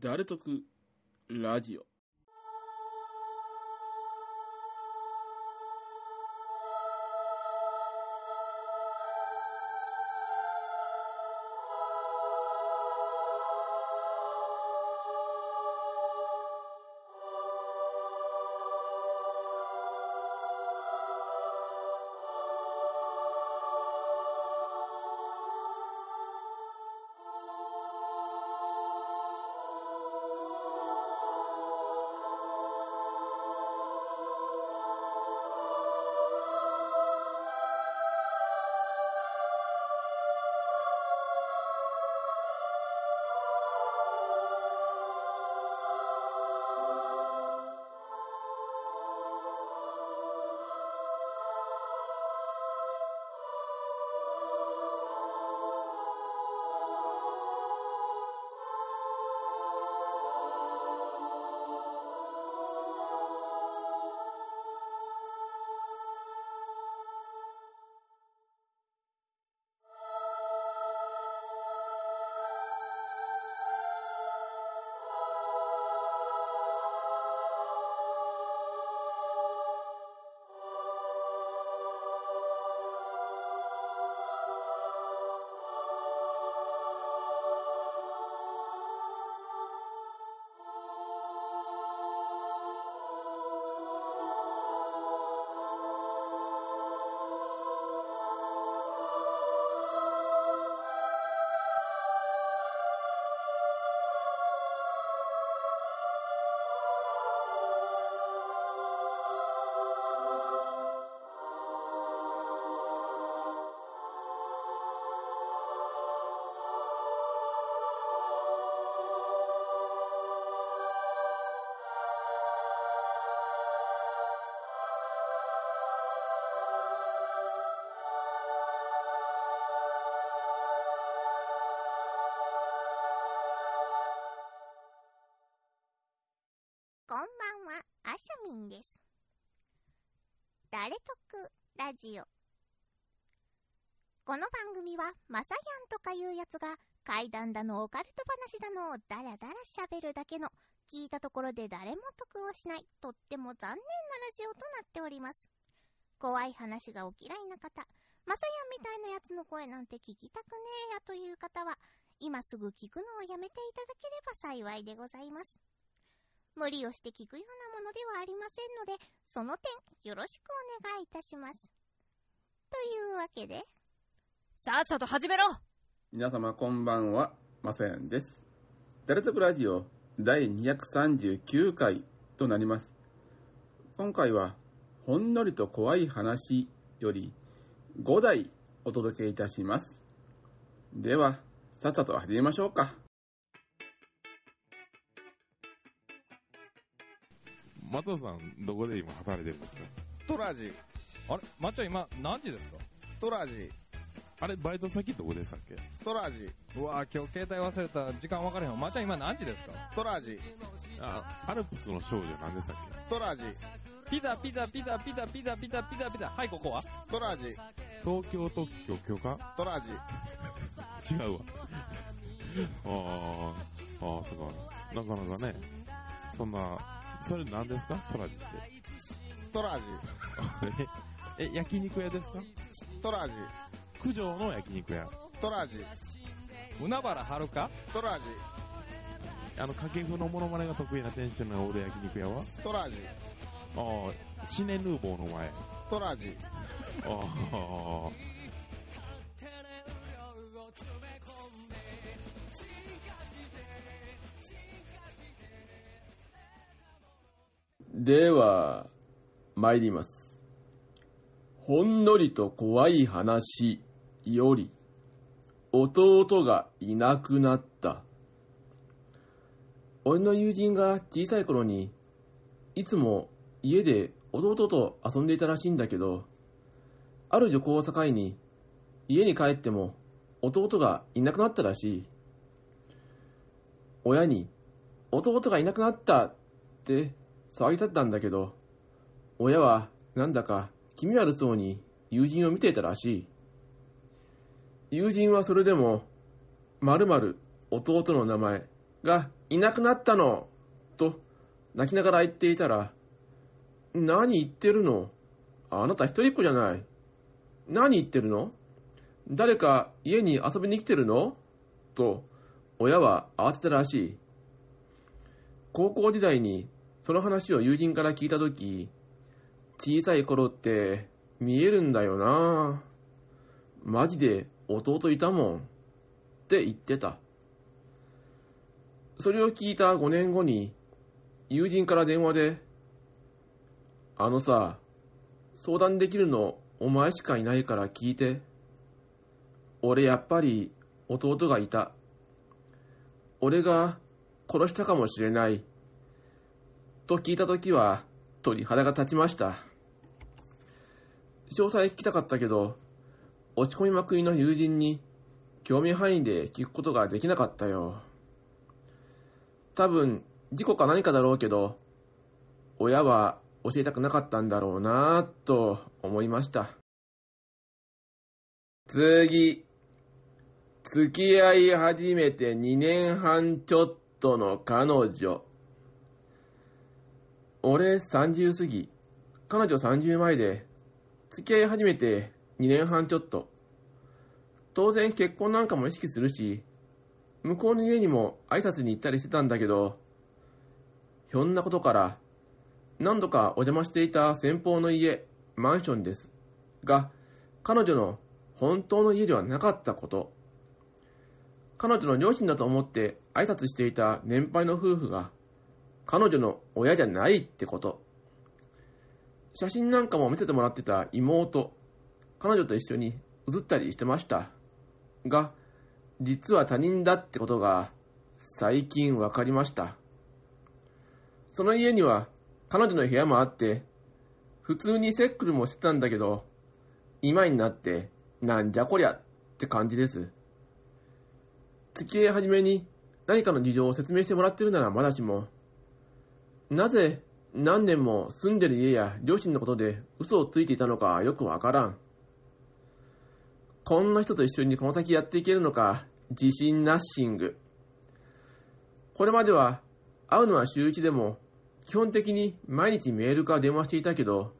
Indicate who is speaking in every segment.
Speaker 1: 誰得ラジオ。
Speaker 2: は、まさやんとかいうやつが、怪談だのオカルト話だのをダラダラ喋るだけの、聞いたところで誰も得をしない、とっても残念なラジオとなっております。怖い話がお嫌いな方、まさやんみたいなやつの声なんて聞きたくねえやという方は、今すぐ聞くのをやめていただければ幸いでございます。無理をして聞くようなものではありませんので、その点よろしくお願いいたします。というわけで、
Speaker 3: さっさと始めろ
Speaker 1: 皆様こんばんは、まさやんです。誰得ラジオ第239回となります。今回は、ほんのりと怖い話より5題お届けいたします。では、さっさと始めましょうか。
Speaker 4: 松尾さん、どこで今働いてるんですか？
Speaker 5: トラジ、
Speaker 6: あれ？まっちゃん今何時ですか？
Speaker 5: トラジ、
Speaker 4: あれ、バイト先どこでしたっけ？
Speaker 5: トラジ、
Speaker 6: うわ今日携帯忘れた。時間分からへんわ。まっちゃん今何時ですか？
Speaker 5: トラジ、
Speaker 4: あ、アルプスの少女何でしたっ
Speaker 5: トラジ、
Speaker 6: ピザピザピザピザピザピザピザピザ。はいここは？
Speaker 5: トラジ、
Speaker 4: け東京特許許可？
Speaker 5: トラジ、
Speaker 4: 違うわ。ああ、ああ、そうか。なかなかね、そんな、それ何ですか？トラジって。
Speaker 5: トラジ、
Speaker 4: え、え焼肉屋ですか？
Speaker 5: トラジ、
Speaker 4: 九条の焼肉屋。
Speaker 5: トラジ、
Speaker 6: 海原はるか
Speaker 5: トラジ、
Speaker 4: あの、掛布のモノマネが得意な店主のオール焼肉屋は？
Speaker 5: トラジ、
Speaker 4: ああ、シネヌーボーの前。
Speaker 5: トラジ、
Speaker 4: ああ、
Speaker 1: では、参ります。ほんのりと怖い話より、弟がいなくなった。俺の友人が小さい頃に、いつも家で弟と遊んでいたらしいんだけど、ある旅行を境に、家に帰っても弟がいなくなったらしい。親に、弟がいなくなったって騒ぎ立ったんだけど、親はなんだか気味悪そうに友人を見ていたらしい。友人はそれでも、まる弟の名前がいなくなったの、と泣きながら言っていたら、何言ってるの？あなた一人っ子じゃない。何言ってるの？誰か家に遊びに来てるの？と、親は慌てたらしい。高校時代にその話を友人から聞いたとき、小さい頃って見えるんだよなマジで弟いたもん。って言ってた。それを聞いた5年後に、友人から電話で、あのさ、相談できるのお前しかいないから聞いて。俺やっぱり弟がいた。俺が殺したかもしれない。と聞いたときは鳥肌が立ちました。詳細聞きたかったけど、落ち込みまくりの友人に興味範囲で聞くことができなかったよ。多分、事故か何かだろうけど、親は教えたくなかったんだろうなぁと思いました。次。付き合い始めて2年半ちょっとの彼女。俺30過ぎ、彼女30前で、付き合い始めて2年半ちょっと。当然結婚なんかも意識するし、向こうの家にも挨拶に行ったりしてたんだけど、ひょんなことから、何度かお邪魔していた先方の家、マンションです。が、彼女の本当の家ではなかったこと。彼女の両親だと思って挨拶していた年配の夫婦が、彼女の親じゃないってこと。写真なんかも見せてもらってた妹、彼女と一緒に写ったりしてました。が、実は他人だってことが最近分かりました。その家には彼女の部屋もあって、普通にセックルもしてたんだけど、今になってなんじゃこりゃって感じです。付き合い始めに何かの事情を説明してもらってるならまだしも、なぜ何年も住んでる家や両親のことで嘘をついていたのかよくわからん。こんな人と一緒にこの先やっていけるのか自信ナッシング。これまでは会うのは週一でも基本的に毎日メールか電話していたけど、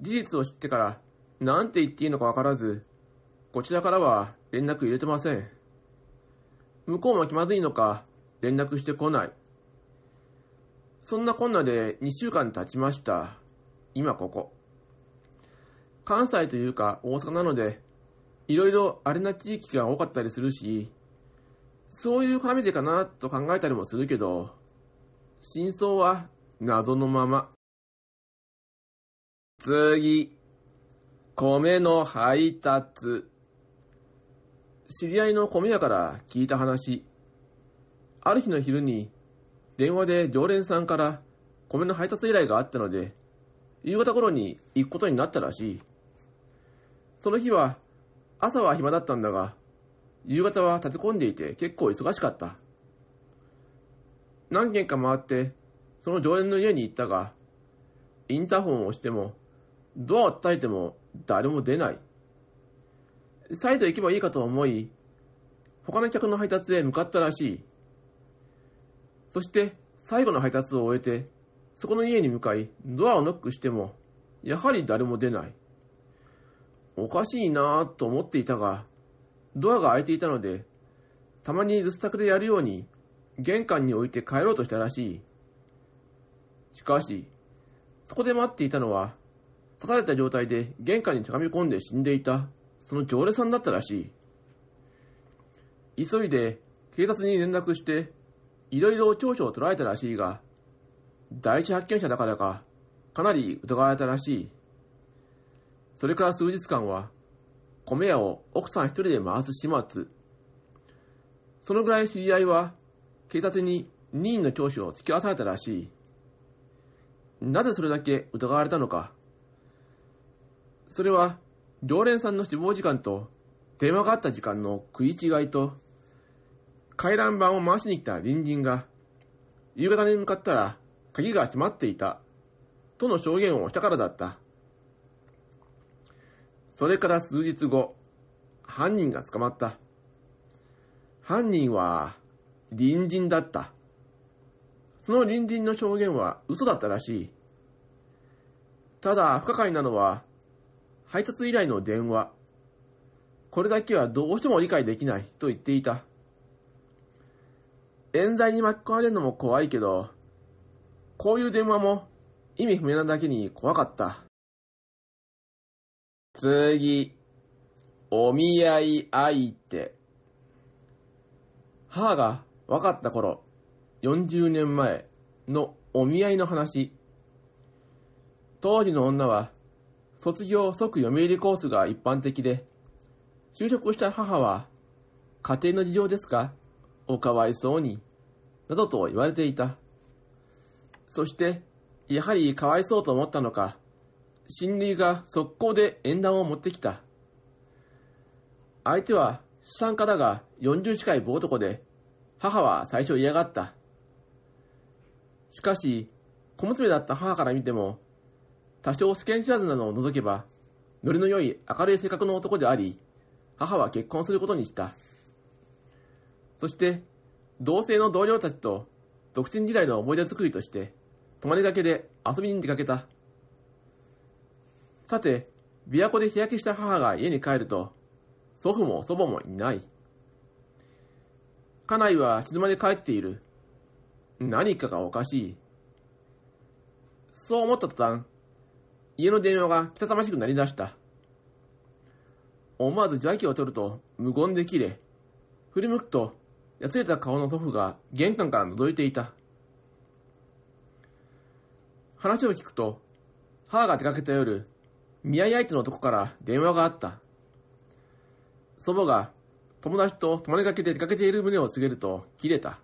Speaker 1: 事実を知ってから何て言っていいのかわからず、こちらからは連絡入れてません。向こうも気まずいのか連絡してこない。そんなこんなで2週間経ちました。今ここ。関西というか大阪なので、いろいろあれな地域が多かったりするし、そういう絡みでかなと考えたりもするけど、真相は謎のまま。次。米の配達。知り合いの米屋から聞いた話。ある日の昼に、電話で常連さんから米の配達依頼があったので、夕方頃に行くことになったらしい。その日は、朝は暇だったんだが、夕方は立て込んでいて結構忙しかった。何軒か回って、その常連の家に行ったが、インターホンを押しても、ドアを叩いても誰も出ない。再度行けばいいかと思い、他の客の配達へ向かったらしい。そして、最後の配達を終えて、そこの家に向かい、ドアをノックしても、やはり誰も出ない。おかしいなぁと思っていたが、ドアが開いていたので、たまに留守宅でやるように、玄関に置いて帰ろうとしたらしい。しかし、そこで待っていたのは、刺された状態で玄関にしゃがみ込んで死んでいた、その常連さんだったらしい。急いで警察に連絡して、いろいろ調書を取られたらしいが、第一発見者だからか、かなり疑われたらしい。それから数日間は、米屋を奥さん一人で回す始末。そのぐらい知り合いは、警察に任意の聴取を突き合わされたらしい。なぜそれだけ疑われたのか。それは、常連さんの死亡時間と電話があった時間の食い違いと、回覧板を回しに来た隣人が、夕方に向かったら鍵が閉まっていた、との証言をしたからだった。それから数日後、犯人が捕まった。犯人は、隣人だった。その隣人の証言は嘘だったらしい。ただ、不可解なのは、配達依頼の電話。これだけはどうしても理解できないと言っていた。冤罪に巻き込まれるのも怖いけど、こういう電話も意味不明なだけに怖かった。次、お見合い相手。母が分かった頃、40年前のお見合いの話。当時の女は、卒業即読売コースが一般的で、就職した母は、家庭の事情ですか？おかわいそうに、などと言われていた。そして、やはりかわいそうと思ったのか、親類が速攻で縁談を持ってきた。相手は資産家だが40近い棒男で、母は最初嫌がった。しかし、小娘だった母から見ても、多少世間知らずなのを除けば、ノリの良い明るい性格の男であり、母は結婚することにした。そして、同性の同僚たちと独身時代の思い出作りとして、泊まりがけで遊びに出かけた。さて、琵琶湖で日焼けした母が家に帰ると、祖父も祖母もいない。家内は静まで帰っている。何かがおかしい。そう思った途端、家の電話がけたたましくなりだした。思わず邪気を取ると無言で切れ、振り向くと、やつれた顔の祖父が玄関から覗いていた。話を聞くと、母が出かけた夜、見合い相手の男から電話があった。祖母が友達と泊まりがけで出かけている旨を告げると切れた。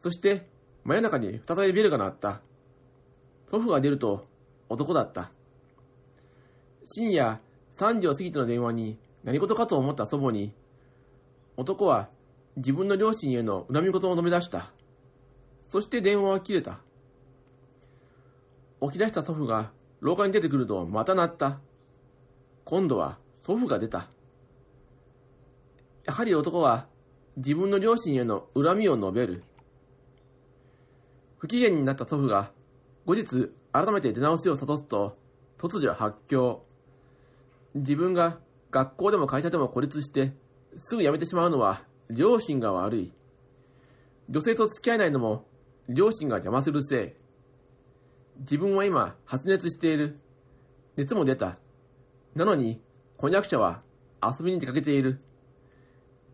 Speaker 1: そして、真夜中に再びベルが鳴った。祖父が出ると男だった。深夜3時を過ぎての電話に何事かと思った祖母に、男は自分の両親への恨み事を述べ出した。そして電話は切れた。起き出した祖父が廊下に出てくるとまた鳴った。今度は祖父が出た。やはり男は自分の両親への恨みを述べる。不機嫌になった祖父が後日改めて出直しを諭すと突如発狂。自分が学校でも会社でも孤立してすぐ辞めてしまうのは両親が悪い。女性と付き合えないのも両親が邪魔するせい。自分は今発熱している。熱も出た。なのに婚約者は遊びに出かけている。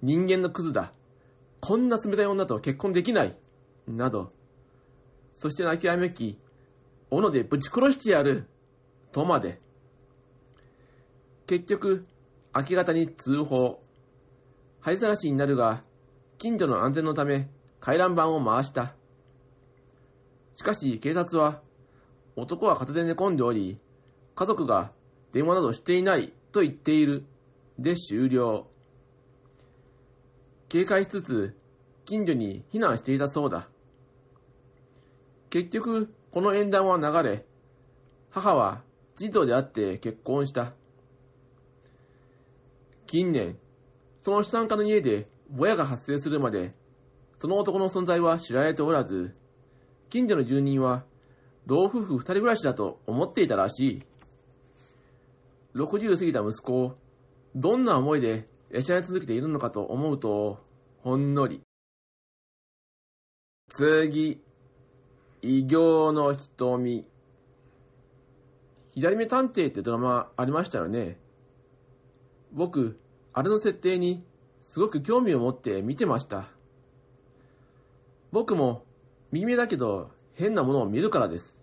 Speaker 1: 人間のクズだ。こんな冷たい女と結婚できない。など。そして泣きわめき、斧でぶち殺してやる。とまで。結局、明け方に通報。灰ざらしになるが、近所の安全のため、回覧板を回した。しかし、警察は、男は片手で寝込んでおり、家族が電話などしていないと言っている。で終了。警戒しつつ、近所に避難していたそうだ。結局、この縁談は流れ、母は児童であって結婚した。近年、その資産家の家でぼやが発生するまで、その男の存在は知られておらず、近所の住人は、老夫婦二人暮らしだと思っていたらしい。60過ぎた息子を、どんな思いで養い続けているのかと思うと、ほんのり。次、異形の瞳。左目探偵ってドラマありましたよね。僕、あれの設定にすごく興味を持って見てました。僕も右目だけど変なものを見るからです。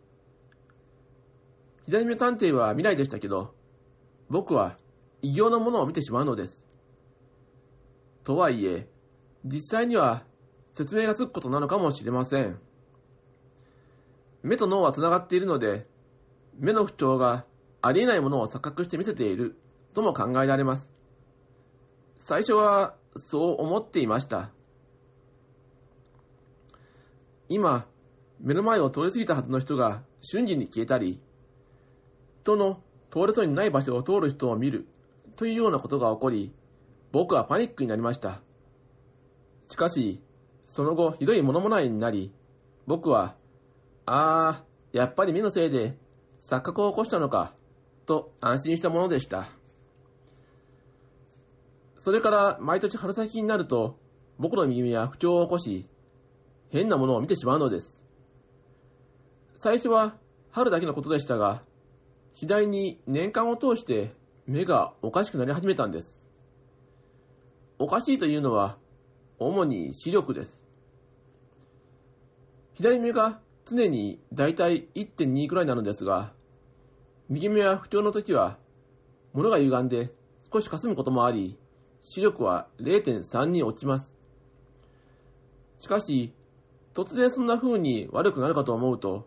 Speaker 1: 左目探偵は未来でしたけど、僕は異形のものを見てしまうのです。とはいえ、実際には説明がつくことなのかもしれません。目と脳は繋がっているので、目の不調がありえないものを錯覚して見せているとも考えられます。最初はそう思っていました。今、目の前を通り過ぎたはずの人が瞬時に消えたり、人の通れそうにない場所を通る人を見るというようなことが起こり、僕はパニックになりました。しかし、その後ひどい物もないになり、僕は、あー、やっぱり目のせいで錯覚を起こしたのか、と安心したものでした。それから毎年春先になると、僕の右目は不調を起こし、変なものを見てしまうのです。最初は春だけのことでしたが、次第に年間を通して目がおかしくなり始めたんです。おかしいというのは、主に視力です。左目が常にだいたい1.2くらいなのですが、右目は不調の時は、物が歪んで少し霞むこともあり、視力は0.3に落ちます。しかし、突然そんな風に悪くなるかと思うと、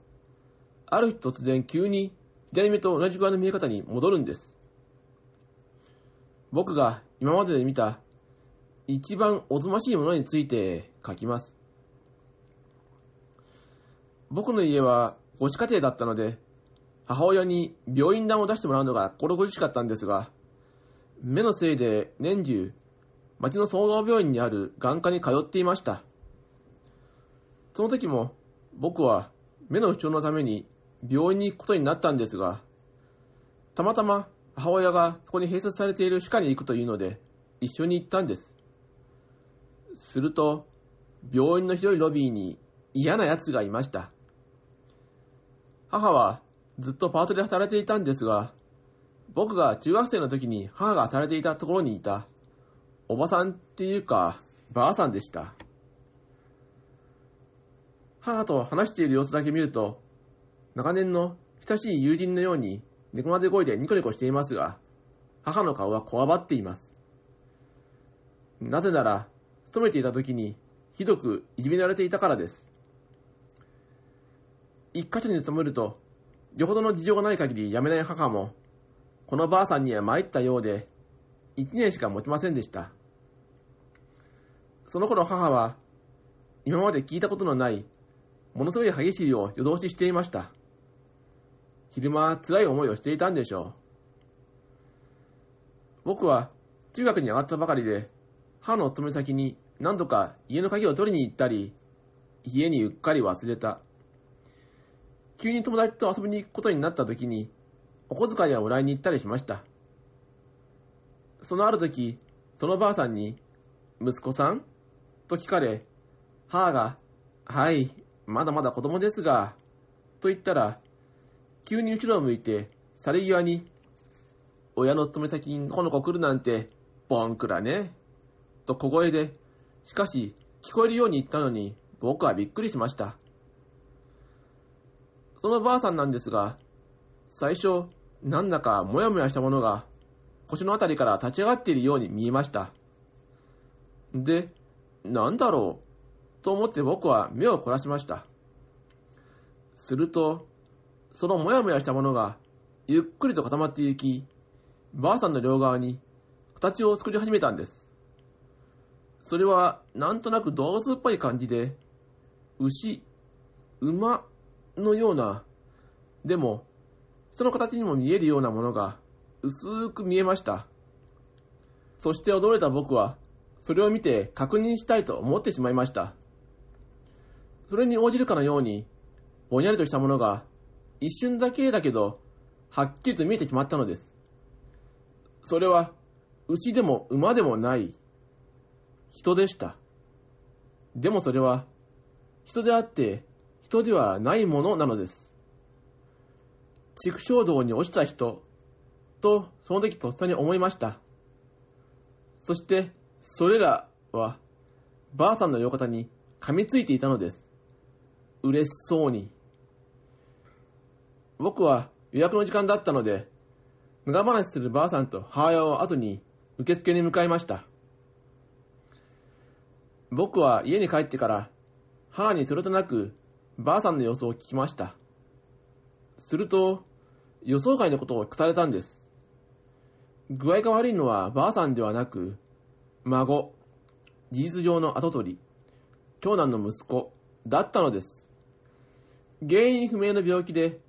Speaker 1: ある日突然急に左目と同じぐらいの見え方に戻るんです。僕が今までで見た一番おぞましいものについて書きます。僕の家は母子家庭だったので、母親に病院代を出してもらうのが心苦しかったんですが、目のせいで年中、町の総合病院にある眼科に通っていました。その時も僕は目の不調のために病院に行くことになったんですが、たまたま母親がそこに併設されている歯科に行くというので、一緒に行ったんです。すると、病院の広いロビーに嫌な奴がいました。母はずっとパートで働いていたんですが、僕が中学生の時に母が働いていたところにいた、おばさんっていうか、ばあさんでした。母と話している様子だけ見ると、長年の親しい友人のように猫なで声でニコニコしていますが、母の顔はこわばっています。なぜなら、勤めていた時にひどくいじめられていたからです。一箇所に勤めると、よほどの事情がない限り辞めない母も、このばあさんには参ったようで、一年しか持ちませんでした。その頃母は、今まで聞いたことのない、ものすごい激しいを夜通ししていました。昼間辛い思いをしていたんでしょう。僕は中学に上がったばかりで、母の勤め先に何度か家の鍵を取りに行ったり、家にうっかり忘れた。急に友達と遊びに行くことになった時に、お小遣いをもらいに行ったりしました。そのある時、そのばあさんに、息子さん？と聞かれ、母が、はい、まだまだ子供ですが、と言ったら、急に後ろを向いて、去り際に、親の勤め先にこの子来るなんて、ボンクラね。と小声で、しかし、聞こえるように言ったのに、僕はびっくりしました。そのばあさんなんですが、最初、なんだかもやもやしたものが、腰のあたりから立ち上がっているように見えました。で、なんだろう、と思って僕は目を凝らしました。すると、そのもやもやしたものが、ゆっくりと固まっていき、ばあさんの両側に形を作り始めたんです。それは、なんとなく動物っぽい感じで、牛、馬のような、でも、人の形にも見えるようなものが、薄く見えました。そして驚いた僕は、それを見て確認したいと思ってしまいました。それに応じるかのように、ぼんやりとしたものが、一瞬だけだけど、はっきりと見えてしまったのです。それは、牛でも馬でもない、人でした。でもそれは、人であって、人ではないものなのです。畜生道に落ちた人、と、その時とっさに思いました。そして、それらは、ばあさんの両肩に噛みついていたのです。嬉しそうに。僕は予約の時間だったので、長話するばあさんと母親を後に受付に向かいました。僕は家に帰ってから、母にそれとなく、ばあさんの様子を聞きました。すると、予想外のことを聞かれたんです。具合が悪いのはばあさんではなく、孫、事実上の跡取り、長男の息子だったのです。原因不明の病気で、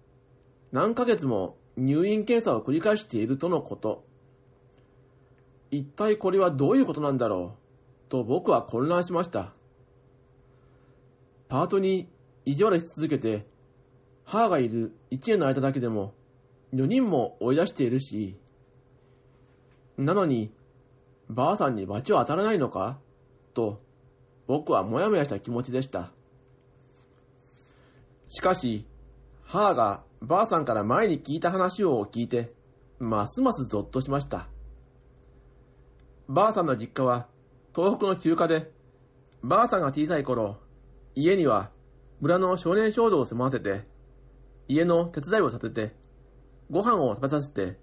Speaker 1: 何ヶ月も入院検査を繰り返しているとのこと。一体これはどういうことなんだろう？と僕は混乱しました。パートに意地悪し続けて、母がいる1年の間だけでも4人も追い出しているし、なのに、ばあさんに罰は当たらないのか？と、僕はもやもやした気持ちでした。しかし、母がばあさんから前に聞いた話を聞いて、ますますゾッとしました。ばあさんの実家は東北の中華で、ばあさんが小さい頃、家には村の少年少女を住まわせて、家の手伝いをさせて、ご飯を食べさせて、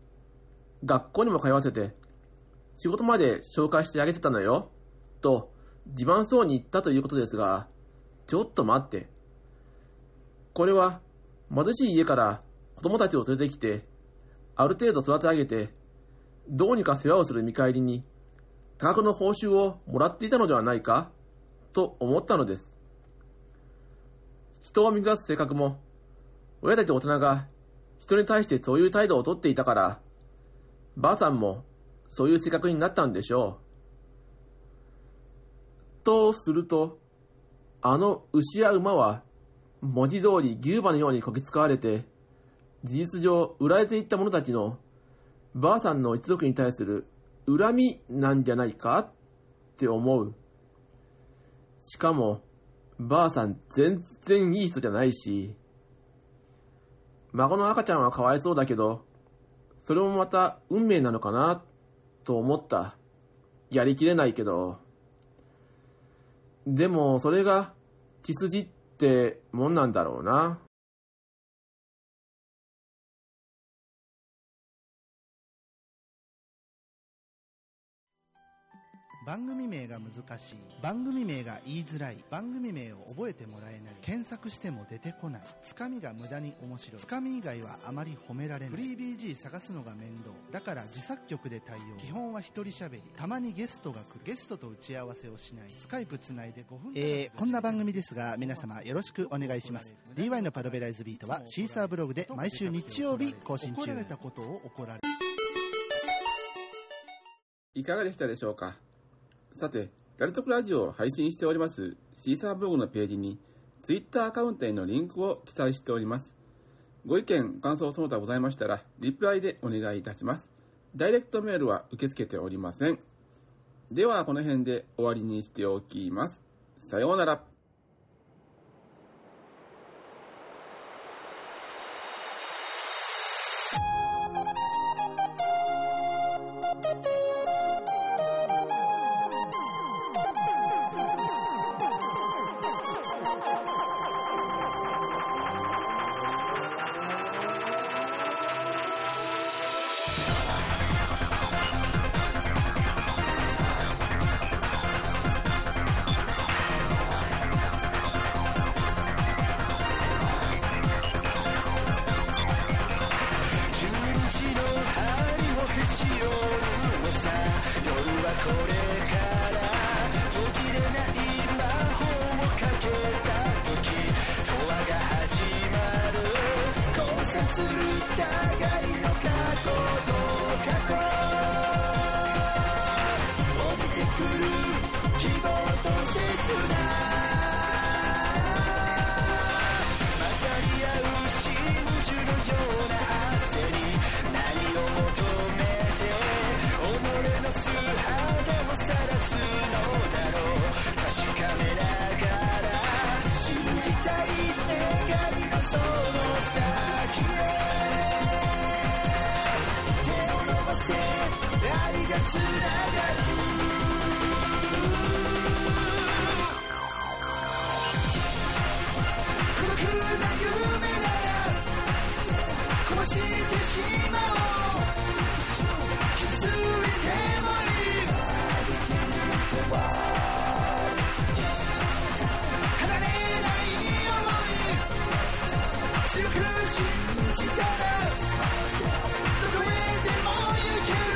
Speaker 1: 学校にも通わせて、仕事まで紹介してあげてたのよ、と自慢そうに言ったということですが、ちょっと待って。これは貧しい家から子供たちを連れてきて、ある程度育て上げて、どうにか世話をする見返りに、多額の報酬をもらっていたのではないかと思ったのです。人を見下す性格も、親たち大人が人に対してそういう態度をとっていたから、ばあさんもそういう性格になったんでしょう。とすると、あの牛や馬は、文字通り牛馬のようにこき使われて、事実上売られていった者たちの、ばあさんの一族に対する恨みなんじゃないか？って思う。しかも、ばあさん全然いい人じゃないし、孫の赤ちゃんはかわいそうだけど、それもまた運命なのかな、と思った。やりきれないけど。でも、それが、血筋っってもんなんだろうな。
Speaker 7: 番組名が難しい番組名が言いづらい番組名を覚えてもらえない検索しても出てこないつかみが無駄に面白いつかみ以外はあまり褒められないフリー BG 探すのが面倒だから自作曲で対応基本は一人喋りたまにゲストが来るゲストと打ち合わせをしないスカイプつないで5分えー、こんな番組ですが皆様よろしくお願いします。DY のパロベライズビートはシーサーブログで毎週日曜日更新中怒られたことを怒られ
Speaker 8: いかがでしたでしょうかさて、ガルトクラジオを配信しておりますシーサーブログのページに Twitter アカウントへのリンクを記載しております。ご意見、感想その他ございましたら、リプライでお願いいたします。ダイレクトメールは受け付けておりません。では、この辺で終わりにしておきます。さようなら。互いの孤独な夢ならしてしまおういてもいい離れない想い強く信じたらどこへでも行ける。